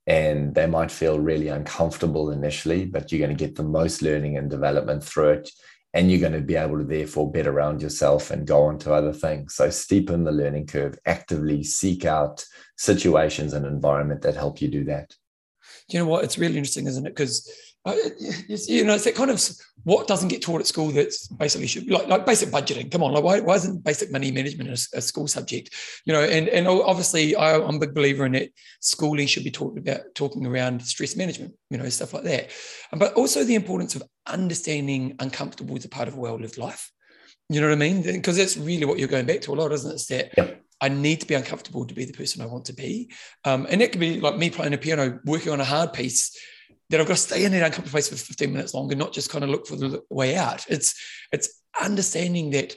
And they might feel really uncomfortable initially but you're going to get the most learning and development through it. And you're going to be able to therefore bet around yourself and go on to other things. So steepen the learning curve actively seek out situations and environment that help you do that you know what it's really interesting isn't it because uh, you know, it's that kind of what doesn't get taught at school that's basically should like, like basic budgeting. Come on, like why, why isn't basic money management a, a school subject? You know, and and obviously I, am a big believer in it. Schooling should be talked about talking around stress management, you know, stuff like that. But also the importance of understanding uncomfortable as a part of a well-lived life. You know what I mean? Because that's really what you're going back to a lot, isn't it? It's that yep. I need to be uncomfortable to be the person I want to be. Um, and it could be like me playing a piano, working on a hard piece that I've got to stay in that uncomfortable place for 15 minutes longer, not just kind of look for the way out. It's it's understanding that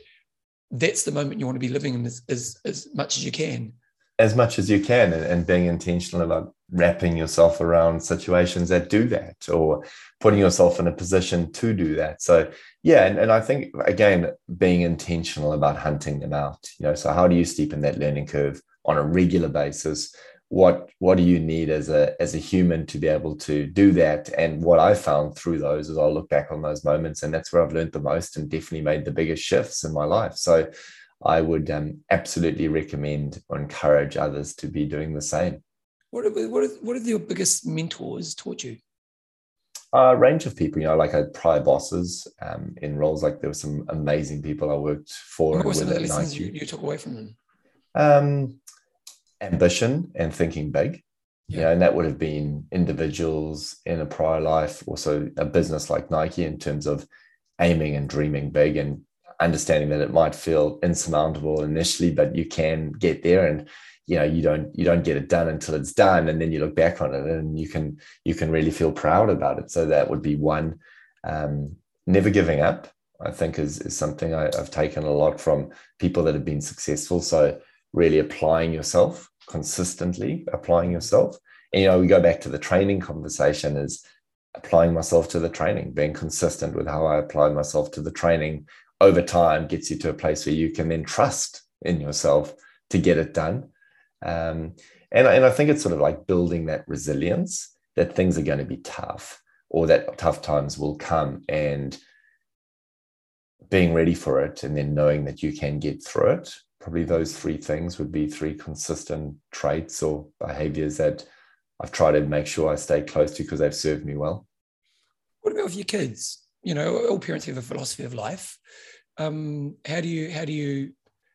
that's the moment you want to be living in as, as, as much as you can. As much as you can, and, and being intentional about wrapping yourself around situations that do that or putting yourself in a position to do that. So yeah, and, and I think again, being intentional about hunting them out, you know, so how do you steepen that learning curve on a regular basis? What what do you need as a as a human to be able to do that? And what I found through those is I'll look back on those moments and that's where I've learned the most and definitely made the biggest shifts in my life. So I would um, absolutely recommend or encourage others to be doing the same. What what what are your biggest mentors taught you? A range of people, you know, like I had prior bosses um, in roles like there were some amazing people I worked for. What were some of the lessons you, you, took away from them? Um, ambition and thinking big. Yeah. You know, and that would have been individuals in a prior life, also a business like Nike in terms of aiming and dreaming big and understanding that it might feel insurmountable initially, but you can get there. And you know you don't you don't get it done until it's done and then you look back on it and you can you can really feel proud about it. So that would be one um, never giving up i think is, is something I, i've taken a lot from people that have been successful. So really applying yourself consistently applying yourself. And you know we go back to the training conversation is applying myself to the training being consistent with how i apply myself to the training over time gets you to a place where you can then trust in yourself to get it done um, and, and I think it's sort of like building that resilience that things are going to be tough or that tough times will come and being ready for it and then knowing that you can get through it. Probably those three things would be three consistent traits or behaviors that I've tried to make sure I stay close to because they've served me well. What about with your kids? You know, all parents have a philosophy of life. Um, how do you how do you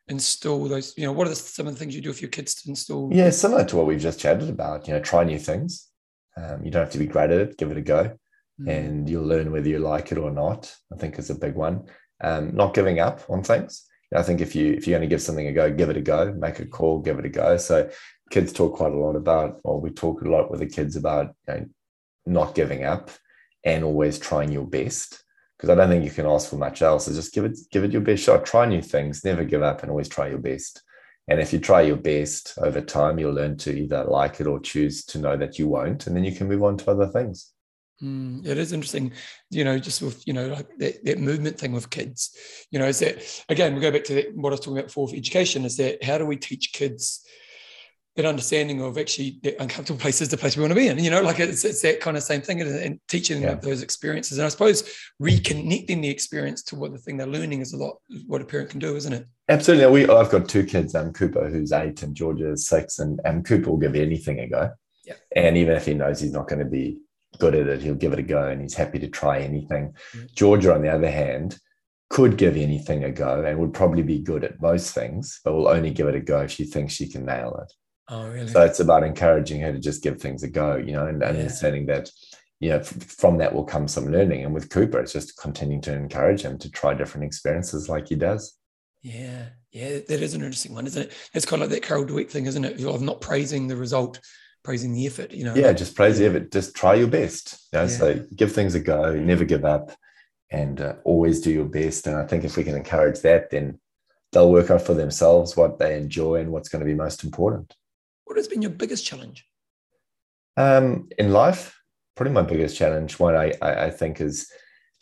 install those you know what are the, some of the things you do with your kids to install? Yeah similar to what we've just chatted about you know try new things. Um, you don't have to be great at it give it a go mm. and you'll learn whether you like it or not i think is a big one. Um, not giving up on things. I think if you if you're going to give something a go give it a go make a call give it a go. So kids talk quite a lot about or we talk a lot with the kids about you know, not giving up and always trying your best because I don't think you can ask for much else. So just give it give it your best shot. Try new things. Never give up, and always try your best. And if you try your best over time, you'll learn to either like it or choose to know that you won't, and then you can move on to other things. Mm, it is interesting, you know, just with you know like that, that movement thing with kids. You know, is that again we go back to that, what I was talking about before for education. Is that how do we teach kids that understanding of actually the uncomfortable place is the place we want to be in. You know, like it's, it's that kind of same thing and teaching yeah. those experiences. And I suppose reconnecting the experience to what the thing they're learning is a lot what a parent can do, isn't it? Absolutely. We I've got two kids, um Cooper, who's eight and Georgia is six, and um, Cooper will give anything a go. Yeah. And even if he knows he's not going to be good at it, he'll give it a go and he's happy to try anything. Mm-hmm. Georgia, on the other hand, could give anything a go and would probably be good at most things, but will only give it a go if she thinks she can nail it. Oh, really? So it's about encouraging her to just give things a go, you know, and yeah. understanding that, you know, from that will come some learning. And with Cooper, it's just continuing to encourage him to try different experiences like he does. Yeah, yeah, that is an interesting one, isn't it? It's kind of like that Carol Dweck thing, isn't it? Of not praising the result, praising the effort. You know. Yeah, just praise the effort. Just try your best. You know, yeah. so give things a go. Never give up, and uh, always do your best. And I think if we can encourage that, then they'll work out for themselves what they enjoy and what's going to be most important. What has been your biggest challenge? Um, in life, probably my biggest challenge, one I, I, I think is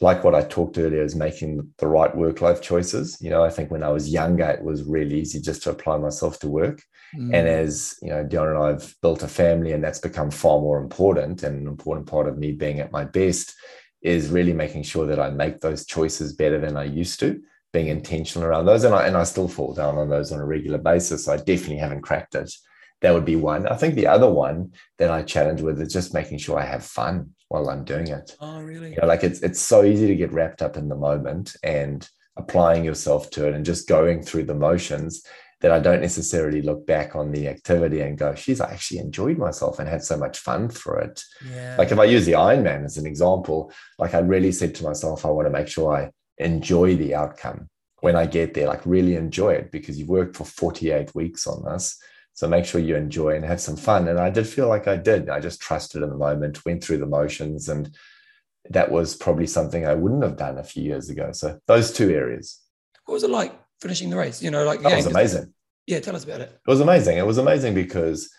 like what I talked earlier, is making the right work life choices. You know, I think when I was younger, it was really easy just to apply myself to work. Mm. And as you know, Dion and I have built a family, and that's become far more important. And an important part of me being at my best is really making sure that I make those choices better than I used to, being intentional around those. And I and I still fall down on those on a regular basis. I definitely haven't cracked it that would be one. I think the other one that I challenge with is just making sure I have fun while I'm doing it. Oh, really? You know, like it's it's so easy to get wrapped up in the moment and applying yourself to it and just going through the motions that I don't necessarily look back on the activity and go, "She's I actually enjoyed myself and had so much fun through it. Yeah. Like if I use the Ironman as an example, like I really said to myself, I want to make sure I enjoy the outcome when I get there, like really enjoy it because you've worked for 48 weeks on this So make sure you enjoy and have some fun. And I did feel like I did. I just trusted in the moment, went through the motions, and that was probably something I wouldn't have done a few years ago. So those two areas. What was it like finishing the race? You know, like that was amazing. Yeah, tell us about it. It was amazing. It was amazing because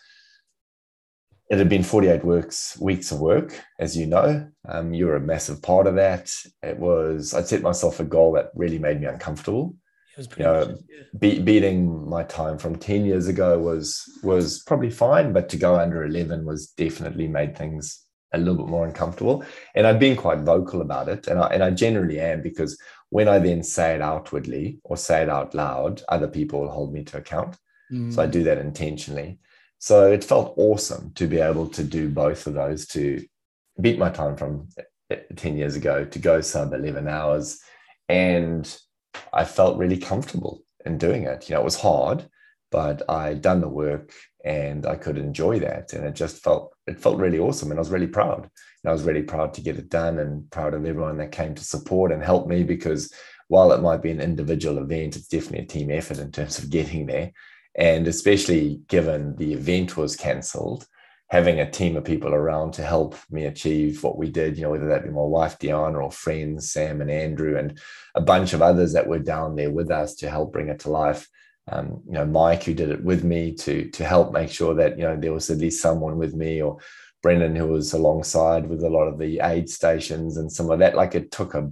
it had been 48 works weeks of work as you know um, you were a massive part of that it was i'd set myself a goal that really made me uncomfortable you know, yeah. be, beating my time from 10 years ago was was probably fine but to go under 11 was definitely made things a little bit more uncomfortable and i've been quite vocal about it and I, and I generally am because when i then say it outwardly or say it out loud other people will hold me to account mm. so i do that intentionally so it felt awesome to be able to do both of those to beat my time from 10 years ago to go sub 11 hours. And I felt really comfortable in doing it. You know, it was hard, but I'd done the work and I could enjoy that. And it just felt, it felt really awesome. And I was really proud. And I was really proud to get it done and proud of everyone that came to support and help me because while it might be an individual event, it's definitely a team effort in terms of getting there. And especially given the event was cancelled, having a team of people around to help me achieve what we did, you know, whether that be my wife, Diana, or friends, Sam and Andrew, and a bunch of others that were down there with us to help bring it to life. Um, you know, Mike, who did it with me to, to help make sure that, you know, there was at least someone with me or Brendan, who was alongside with a lot of the aid stations and some of that. Like it took a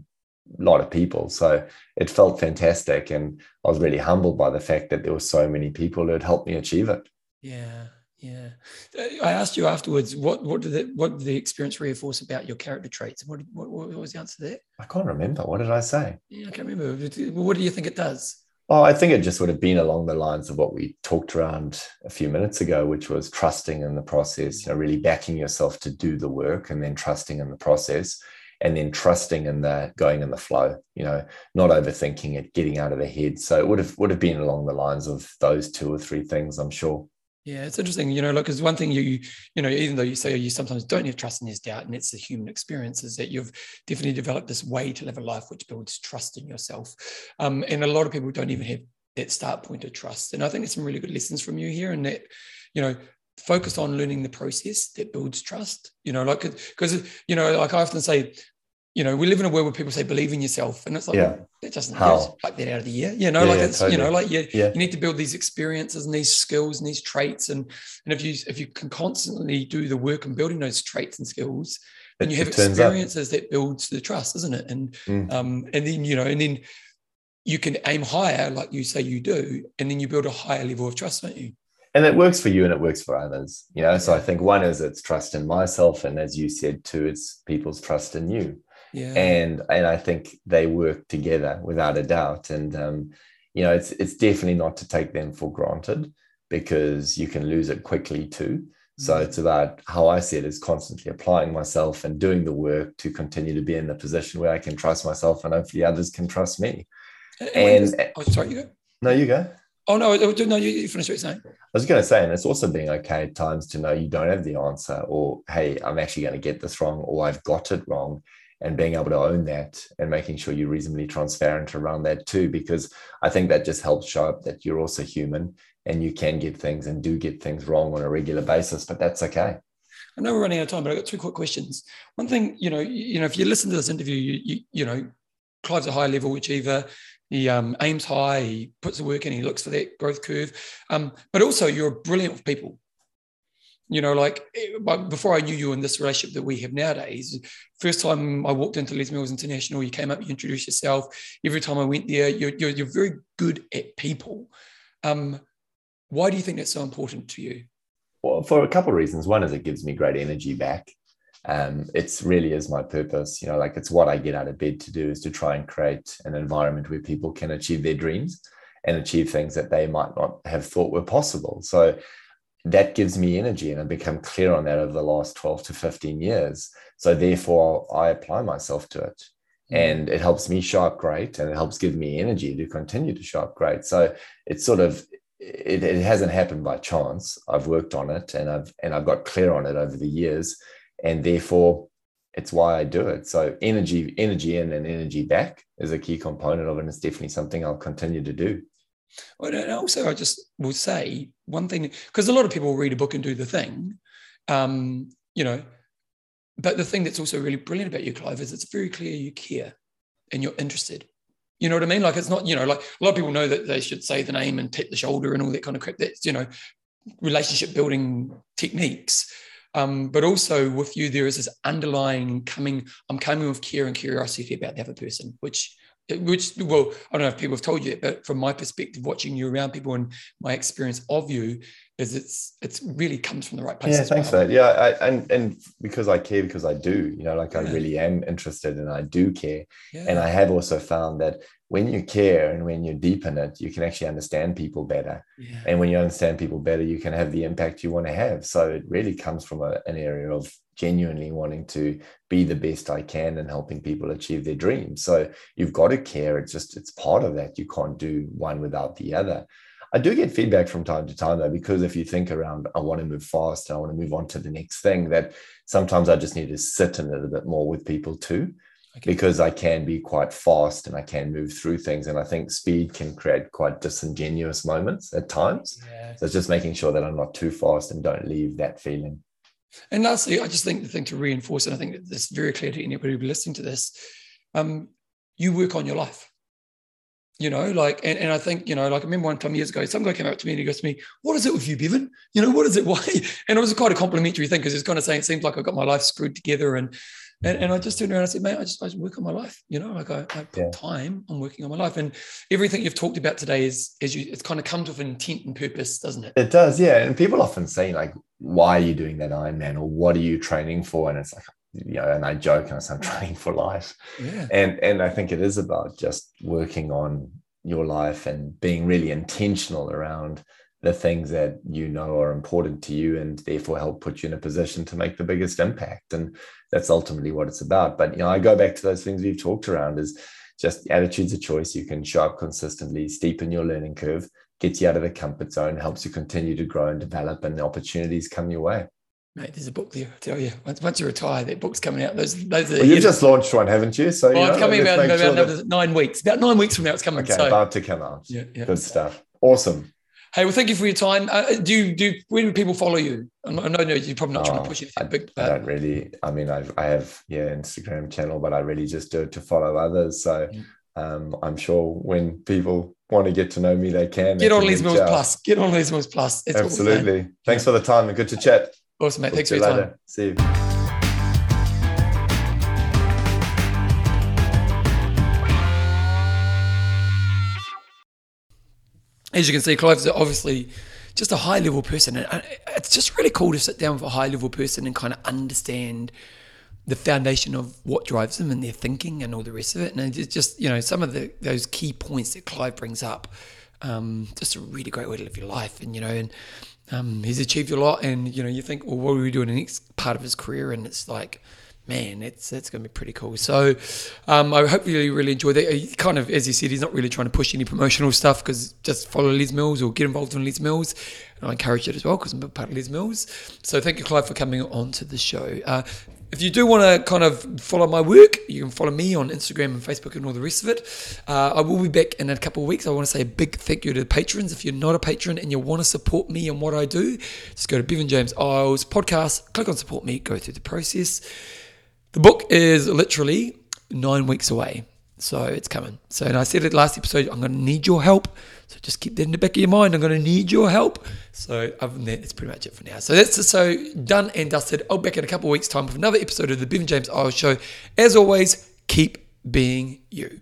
lot of people. So it felt fantastic. And I was really humbled by the fact that there were so many people who had helped me achieve it. Yeah. Yeah. Uh, I asked you afterwards, what, what did the, what did the experience reinforce about your character traits? What, what, what was the answer there? I can't remember. What did I say? Yeah, I can't remember. What do you think it does? Oh, I think it just would have been along the lines of what we talked around a few minutes ago, which was trusting in the process, you know, really backing yourself to do the work and then trusting in the process and then trusting in the going in the flow you know not overthinking it getting out of the head so it would have would have been along the lines of those two or three things i'm sure yeah, it's interesting, you know, look, because one thing you, you know, even though you say you sometimes don't have trust in this doubt, and it's a human experience, is that you've definitely developed this way to live a life which builds trust in yourself. Um, and a lot of people don't even have that start point of trust. And I think it's some really good lessons from you here, and that, you know, focus on learning the process that builds trust you know like because you know like i often say you know we live in a world where people say believe in yourself and it's like yeah. that doesn't How? like that out of the air you know yeah, like it's totally. you know like you, yeah. you need to build these experiences and these skills and these traits and and if you if you can constantly do the work and building those traits and skills then you have experiences that builds the trust isn't it and mm. um and then you know and then you can aim higher like you say you do and then you build a higher level of trust don't you and it works for you and it works for others you know so i think one is it's trust in myself and as you said two it's people's trust in you yeah. and and i think they work together without a doubt and um, you know it's it's definitely not to take them for granted because you can lose it quickly too so mm. it's about how i see it is constantly applying myself and doing the work to continue to be in the position where i can trust myself and hopefully others can trust me and, and oh, sorry you go no you go Oh no, no, you finish what you're saying. I was going to say, and it's also being okay at times to know you don't have the answer, or hey, I'm actually going to get this wrong, or I've got it wrong, and being able to own that and making sure you're reasonably transparent around that too, because I think that just helps show up that you're also human and you can get things and do get things wrong on a regular basis, but that's okay. I know we're running out of time, but I've got two quick questions. One thing, you know, you know, if you listen to this interview, you, you, you know, Clive's a high level achiever. He um, aims high. He puts the work in. He looks for that growth curve. Um, but also, you're a brilliant with people you know, like eh, before I knew you in this relationship that we have nowadays, first time I walked into Les Mills International, you came up, you introduced yourself. Every time I went there, you're, you're, you're very good at people. Um, why do you think that's so important to you? Well, for a couple of reasons. One is it gives me great energy back. Um, it's really is my purpose. You know, like it's what I get out of bed to do is to try and create an environment where people can achieve their dreams and achieve things that they might not have thought were possible. So that gives me energy and I've become clear on that over the last 12 to 15 years. So therefore I apply myself to it mm. and it helps me show up great and it helps give me energy to continue to show up great. So it's sort of it, it hasn't happened by chance. I've worked on it and I've and I've got clear on it over the years. And therefore it's why I do it. So energy, energy in and energy back is a key component of it. And it's definitely something I'll continue to do. And also, I just will say one thing because a lot of people read a book and do the thing, um, you know. But the thing that's also really brilliant about you, Clive, is it's very clear you care and you're interested. You know what I mean? Like it's not, you know, like a lot of people know that they should say the name and tap the shoulder and all that kind of crap. That's, you know, relationship building techniques. Um, but also with you, there is this underlying coming, I'm coming with care and curiosity about the other person, which which well i don't know if people have told you it but from my perspective watching you around people and my experience of you is it's it's really comes from the right place yeah thanks well. for that yeah I, and and because i care because i do you know like yeah. i really am interested and i do care yeah. and i have also found that when you care and when you deepen it you can actually understand people better yeah. and when you understand people better you can have the impact you want to have so it really comes from a, an area of genuinely wanting to be the best I can and helping people achieve their dreams. So you've got to care. It's just, it's part of that. You can't do one without the other. I do get feedback from time to time though, because if you think around, I want to move fast, I want to move on to the next thing, that sometimes I just need to sit in a little bit more with people too, okay. because I can be quite fast and I can move through things. And I think speed can create quite disingenuous moments at times. Yeah. So it's just making sure that I'm not too fast and don't leave that feeling. And lastly, I just think the thing to reinforce, and I think it's very clear to anybody who's listening to this, um, you work on your life. You know, like, and, and I think, you know, like I remember one time years ago, some guy came up to me and he goes to me, What is it with you, Bevan? You know, what is it? Why? And it was quite a complimentary thing because it's kind of saying it seems like I've got my life screwed together and and, and I just turned around and I said, mate, I just, I just work on my life. You know, like I, I put yeah. time on working on my life. And everything you've talked about today is, as you, it's kind of comes with intent and purpose, doesn't it? It does, yeah. And people often say, like, why are you doing that Ironman or what are you training for? And it's like, you know, and I joke and I say, I'm training for life. Yeah. And, and I think it is about just working on your life and being really intentional around the things that you know are important to you and therefore help put you in a position to make the biggest impact and that's ultimately what it's about but you know i go back to those things we've talked around is just attitudes of choice you can show up consistently steepen your learning curve gets you out of the comfort zone helps you continue to grow and develop and the opportunities come your way Mate, there's a book there. I tell you, once, once you retire, that book's coming out. Those, those. Well, you've just launched one, haven't you? So well, it's coming about, about sure that... nine weeks. About nine weeks from now, it's coming. Okay, so, about to come out. Yeah, yeah. Good stuff. Awesome. Hey, well, thank you for your time. Uh, do you, do where do people follow you? I know, no, you're probably not oh, trying to push anything I, big. But... I don't really. I mean, I've, I have yeah Instagram channel, but I really just do it to follow others. So yeah. um, I'm sure when people want to get to know me, they can. Get they on Mills Plus. Get on Les Mills Plus. It's Absolutely. Thanks yeah. for the time and good to chat. Awesome, mate. Talk Thanks for your later. time. See you. As you can see, Clive's obviously just a high level person. And it's just really cool to sit down with a high level person and kind of understand the foundation of what drives them and their thinking and all the rest of it. And it's just, you know, some of the those key points that Clive brings up, um, just a really great way to live your life. And, you know, and um, he's achieved a lot. And, you know, you think, well, what are we doing in the next part of his career? And it's like, man, it's it's going to be pretty cool. So um, I hope you really enjoy that. He kind of, as he said, he's not really trying to push any promotional stuff because just follow Les Mills or get involved in Les Mills. And I encourage it as well because I'm a part of Les Mills. So thank you, Clive, for coming on to the show. Uh, if you do want to kind of follow my work, you can follow me on Instagram and Facebook and all the rest of it. Uh, I will be back in a couple of weeks. I want to say a big thank you to the patrons. If you're not a patron and you want to support me and what I do, just go to Bevan James Eyles podcast, click on support me, go through the process. The book is literally nine weeks away. So it's coming. So, and I said it last episode, I'm going to need your help. So just keep that in the back of your mind. I'm going to need your help. So other than that, that's pretty much it for now. So that's so done and dusted. I'll be back in a couple of weeks' time with another episode of the Bevan James Eyles Show. As always, keep being you.